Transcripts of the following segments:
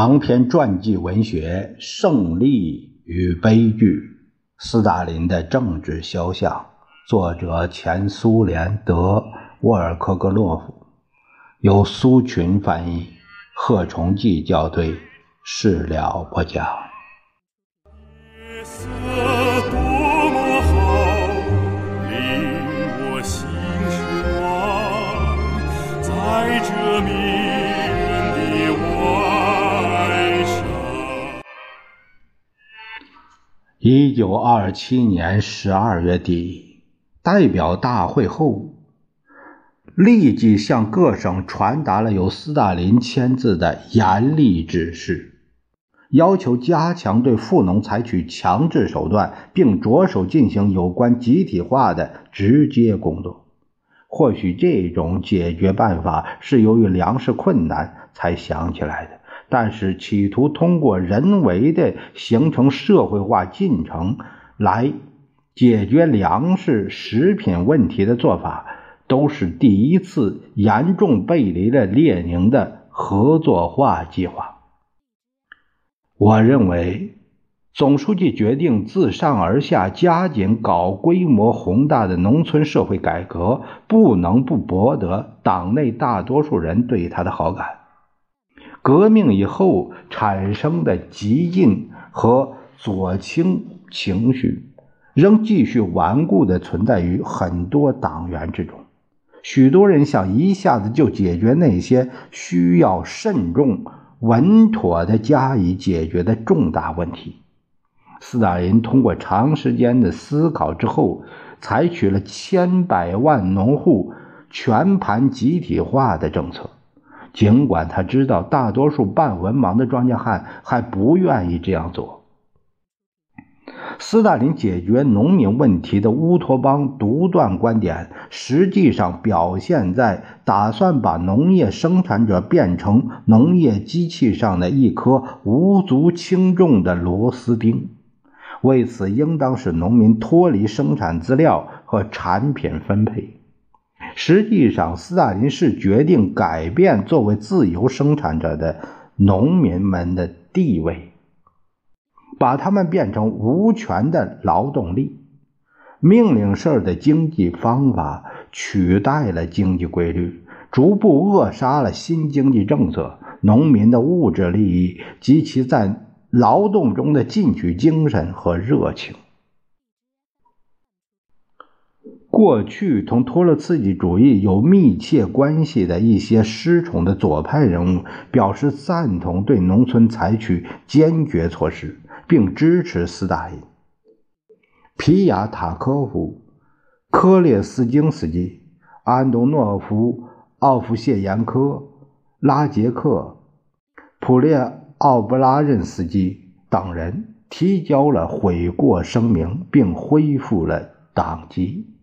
长篇传记文学《胜利与悲剧》，斯大林的政治肖像，作者前苏联德沃尔科格洛夫，由苏群翻译，贺崇济校对，事了不讲。一九二七年十二月底，代表大会后，立即向各省传达了由斯大林签字的严厉指示，要求加强对富农采取强制手段，并着手进行有关集体化的直接工作。或许这种解决办法是由于粮食困难才想起来的。但是，企图通过人为的形成社会化进程来解决粮食食品问题的做法，都是第一次严重背离了列宁的合作化计划。我认为，总书记决定自上而下加紧搞规模宏大的农村社会改革，不能不博得党内大多数人对他的好感。革命以后产生的激进和左倾情绪，仍继续顽固地存在于很多党员之中。许多人想一下子就解决那些需要慎重、稳妥地加以解决的重大问题。斯大林通过长时间的思考之后，采取了千百万农户全盘集体化的政策。尽管他知道大多数半文盲的庄稼汉还不愿意这样做，斯大林解决农民问题的乌托邦独断观点，实际上表现在打算把农业生产者变成农业机器上的一颗无足轻重的螺丝钉。为此，应当使农民脱离生产资料和产品分配。实际上，斯大林是决定改变作为自由生产者的农民们的地位，把他们变成无权的劳动力。命令式的经济方法取代了经济规律，逐步扼杀了新经济政策、农民的物质利益及其在劳动中的进取精神和热情。过去同托洛茨基主义有密切关系的一些失宠的左派人物表示赞同对农村采取坚决措施，并支持斯大林。皮亚塔科夫、科列斯京斯基、安东诺夫、奥夫谢延科、拉杰克、普列奥布拉任斯基等人提交了悔过声明，并恢复了党籍。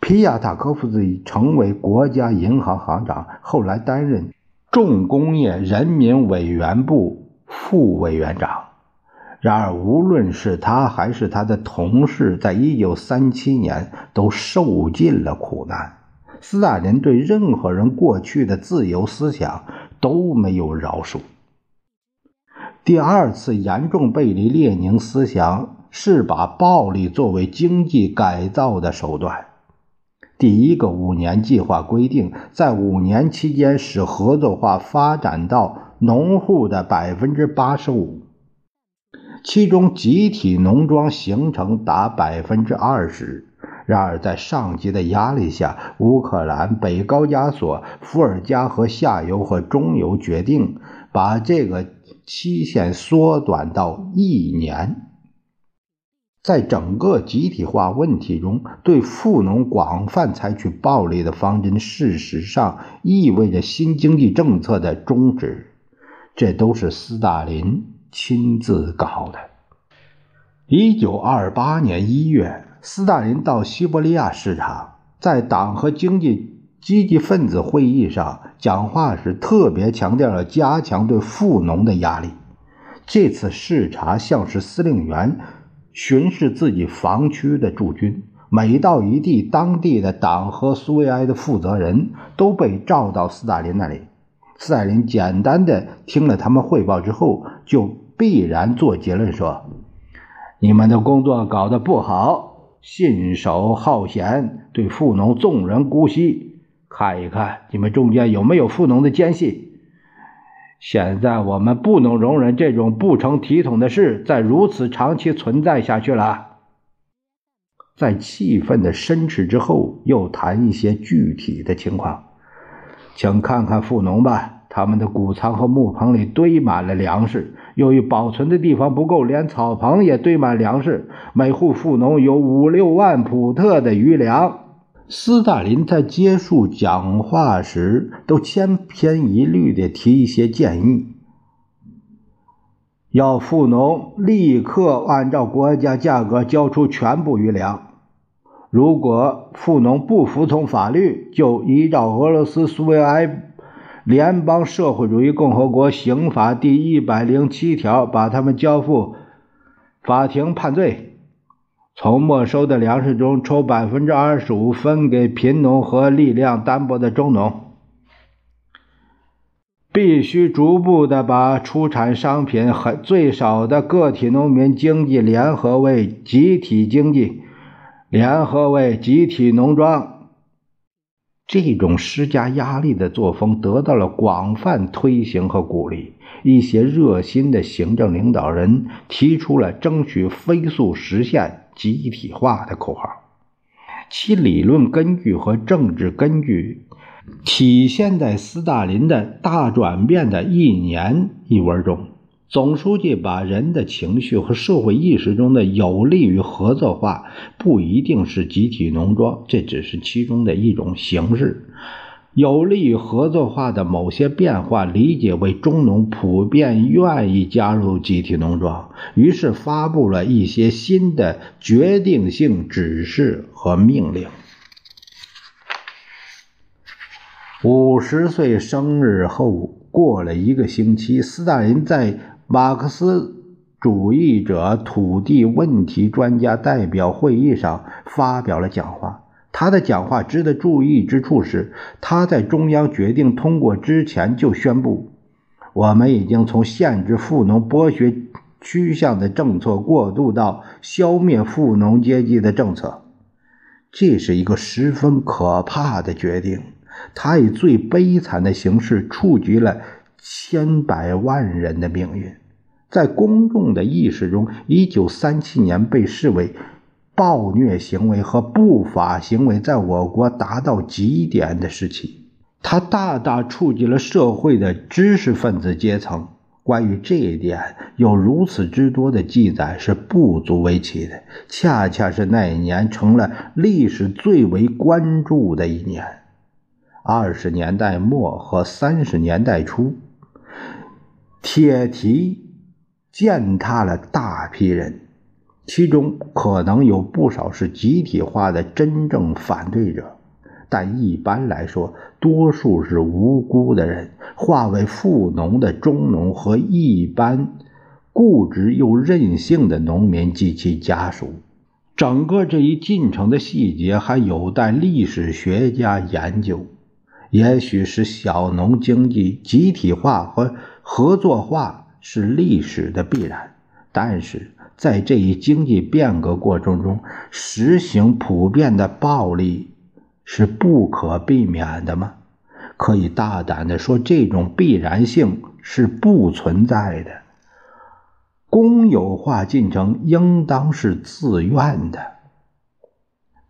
皮亚塔科夫斯基成为国家银行行长，后来担任重工业人民委员部副委员长。然而，无论是他还是他的同事，在一九三七年都受尽了苦难。斯大林对任何人过去的自由思想都没有饶恕。第二次严重背离列宁思想，是把暴力作为经济改造的手段。第一个五年计划规定，在五年期间使合作化发展到农户的百分之八十五，其中集体农庄形成达百分之二十。然而，在上级的压力下，乌克兰、北高加索、伏尔加河下游和中游决定把这个期限缩短到一年。在整个集体化问题中，对富农广泛采取暴力的方针，事实上意味着新经济政策的终止。这都是斯大林亲自搞的。一九二八年一月，斯大林到西伯利亚视察，在党和经济积极分子会议上讲话时，特别强调了加强对富农的压力。这次视察像是司令员。巡视自己防区的驻军，每到一地，当地的党和苏维埃的负责人都被召到斯大林那里。斯大林简单的听了他们汇报之后，就必然做结论说：“你们的工作搞得不好，信手好闲，对富农纵人姑息。看一看你们中间有没有富农的奸细。现在我们不能容忍这种不成体统的事再如此长期存在下去了。”在气愤的申斥之后，又谈一些具体的情况。请看看富农吧，他们的谷仓和木棚里堆满了粮食。由于保存的地方不够，连草棚也堆满粮食。每户富农有五六万普特的余粮。斯大林在结束讲话时，都千篇一律地提一些建议：要富农立刻按照国家价格交出全部余粮。如果富农不服从法律，就依照俄罗斯苏维埃联邦社会主义共和国刑法第一百零七条，把他们交付法庭判罪。从没收的粮食中抽百分之二十五分给贫农和力量单薄的中农。必须逐步的把出产商品很最少的个体农民经济联合为集体经济。联合为集体农庄，这种施加压力的作风得到了广泛推行和鼓励。一些热心的行政领导人提出了争取飞速实现集体化的口号，其理论根据和政治根据体现在斯大林的大转变的一年一文中。总书记把人的情绪和社会意识中的有利于合作化，不一定是集体农庄，这只是其中的一种形式。有利于合作化的某些变化，理解为中农普遍愿意加入集体农庄，于是发布了一些新的决定性指示和命令。五十岁生日后过了一个星期，斯大林在。马克思主义者土地问题专家代表会议上发表了讲话。他的讲话值得注意之处是，他在中央决定通过之前就宣布：“我们已经从限制富农剥削趋向的政策过渡到消灭富农阶级的政策。”这是一个十分可怕的决定。他以最悲惨的形式触及了。千百万人的命运，在公众的意识中，一九三七年被视为暴虐行为和不法行为在我国达到极点的时期。它大大触及了社会的知识分子阶层。关于这一点，有如此之多的记载是不足为奇的。恰恰是那一年，成了历史最为关注的一年。二十年代末和三十年代初。铁蹄践踏了大批人，其中可能有不少是集体化的真正反对者，但一般来说，多数是无辜的人，化为富农的中农和一般固执又任性的农民及其家属。整个这一进程的细节还有待历史学家研究。也许是小农经济集体化和合作化是历史的必然，但是在这一经济变革过程中，实行普遍的暴力是不可避免的吗？可以大胆的说，这种必然性是不存在的。公有化进程应当是自愿的。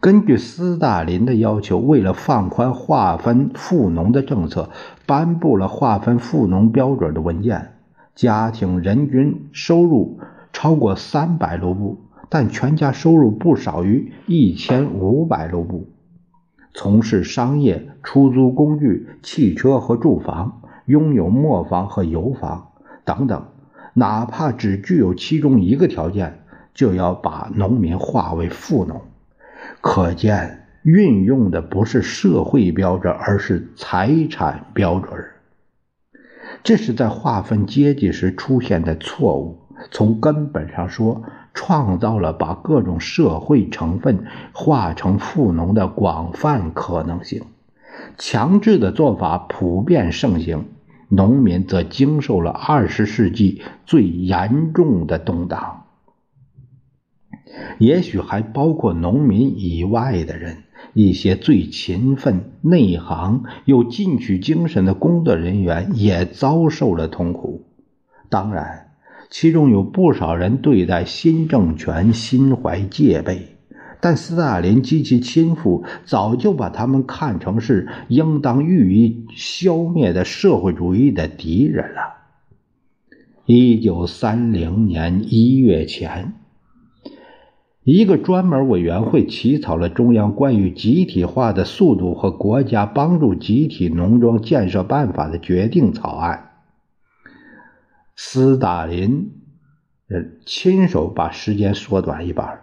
根据斯大林的要求，为了放宽划分富农的政策，颁布了划分富农标准的文件。家庭人均收入超过三百卢布，但全家收入不少于一千五百卢布。从事商业、出租工具、汽车和住房，拥有磨坊和油坊等等，哪怕只具有其中一个条件，就要把农民划为富农。可见，运用的不是社会标准，而是财产标准。这是在划分阶级时出现的错误。从根本上说，创造了把各种社会成分划成富农的广泛可能性。强制的做法普遍盛行，农民则经受了二十世纪最严重的动荡。也许还包括农民以外的人，一些最勤奋、内行、有进取精神的工作人员也遭受了痛苦。当然，其中有不少人对待新政权心怀戒备，但斯大林及其亲父早就把他们看成是应当予以消灭的社会主义的敌人了。一九三零年一月前。一个专门委员会起草了中央关于集体化的速度和国家帮助集体农庄建设办法的决定草案。斯大林，呃，亲手把时间缩短一半。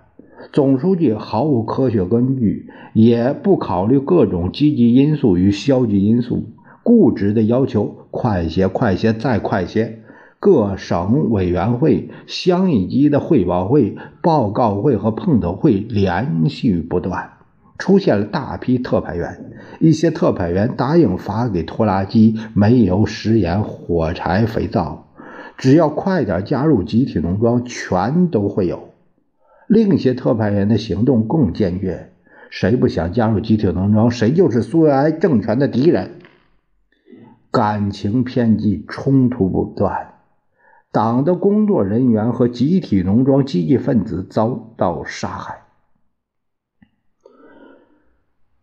总书记毫无科学根据，也不考虑各种积极因素与消极因素，固执的要求快些、快些、再快些。各省委员会、乡一级的汇报会、报告会和碰头会连续不断，出现了大批特派员。一些特派员答应发给拖拉机煤油、食盐、火柴、肥皂，只要快点加入集体农庄，全都会有。另一些特派员的行动更坚决，谁不想加入集体农庄，谁就是苏维埃政权的敌人。感情偏激，冲突不断。党的工作人员和集体农庄积极分子遭到杀害。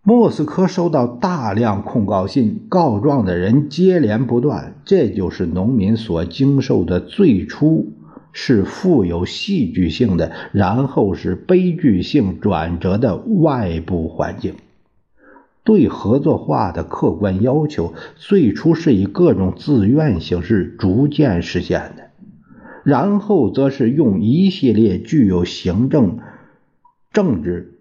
莫斯科收到大量控告信，告状的人接连不断。这就是农民所经受的最初是富有戏剧性的，然后是悲剧性转折的外部环境。对合作化的客观要求，最初是以各种自愿形式逐渐实现的。然后则是用一系列具有行政、政治、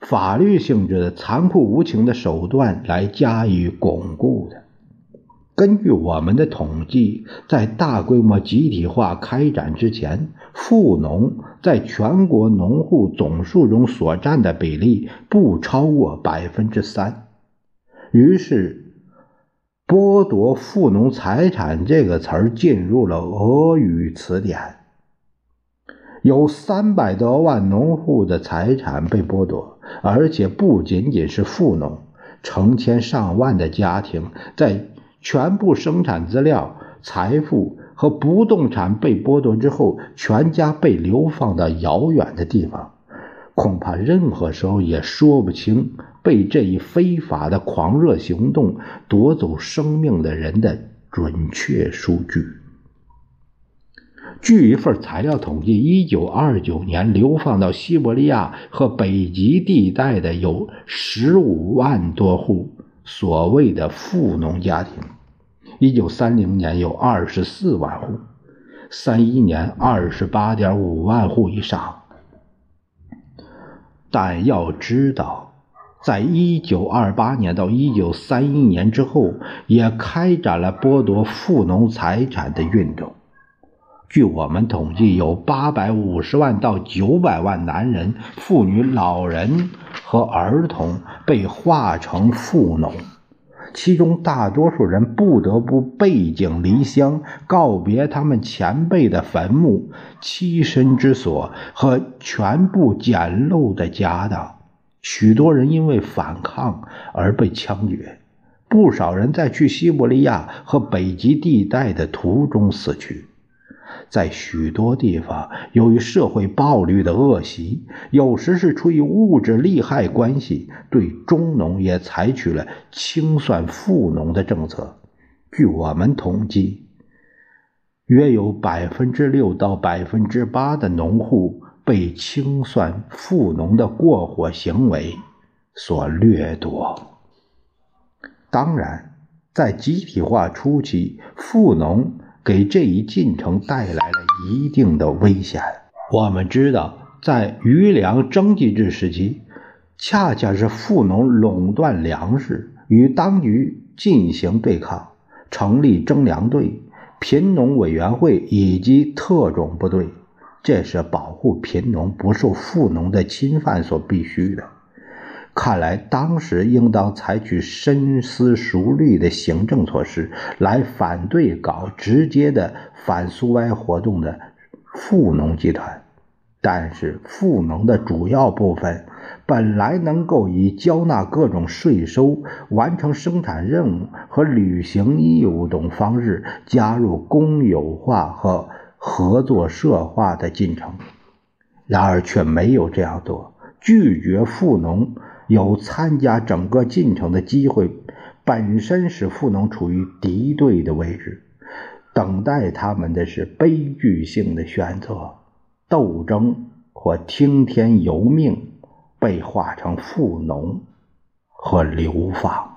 法律性质的残酷无情的手段来加以巩固的。根据我们的统计，在大规模集体化开展之前，富农在全国农户总数中所占的比例不超过百分之三。于是。剥夺富农财产这个词儿进入了俄语词典，有三百多万农户的财产被剥夺，而且不仅仅是富农，成千上万的家庭在全部生产资料、财富和不动产被剥夺之后，全家被流放到遥远的地方，恐怕任何时候也说不清。被这一非法的狂热行动夺走生命的人的准确数据。据一份材料统计，一九二九年流放到西伯利亚和北极地带的有十五万多户所谓的富农家庭；一九三零年有二十四万户；三一年二十八点五万户以上。但要知道。在一九二八年到一九三一年之后，也开展了剥夺富农财产的运动。据我们统计，有八百五十万到九百万男人、妇女、老人和儿童被划成富农，其中大多数人不得不背井离乡，告别他们前辈的坟墓、栖身之所和全部简陋的家当。许多人因为反抗而被枪决，不少人在去西伯利亚和北极地带的途中死去。在许多地方，由于社会暴力的恶习，有时是出于物质利害关系，对中农也采取了清算富农的政策。据我们统计，约有百分之六到百分之八的农户。被清算富农的过火行为所掠夺。当然，在集体化初期，富农给这一进程带来了一定的危险。我们知道，在余粮征集制时期，恰恰是富农垄断粮食，与当局进行对抗，成立征粮队、贫农委员会以及特种部队。这是保护贫农不受富农的侵犯所必须的。看来当时应当采取深思熟虑的行政措施来反对搞直接的反苏维埃活动的富农集团。但是富农的主要部分本来能够以交纳各种税收、完成生产任务和履行义务等方式加入公有化和合作社化的进程，然而却没有这样做，拒绝富农有参加整个进程的机会，本身使富农处于敌对的位置，等待他们的是悲剧性的选择。斗争或听天由命，被化成富农和流放。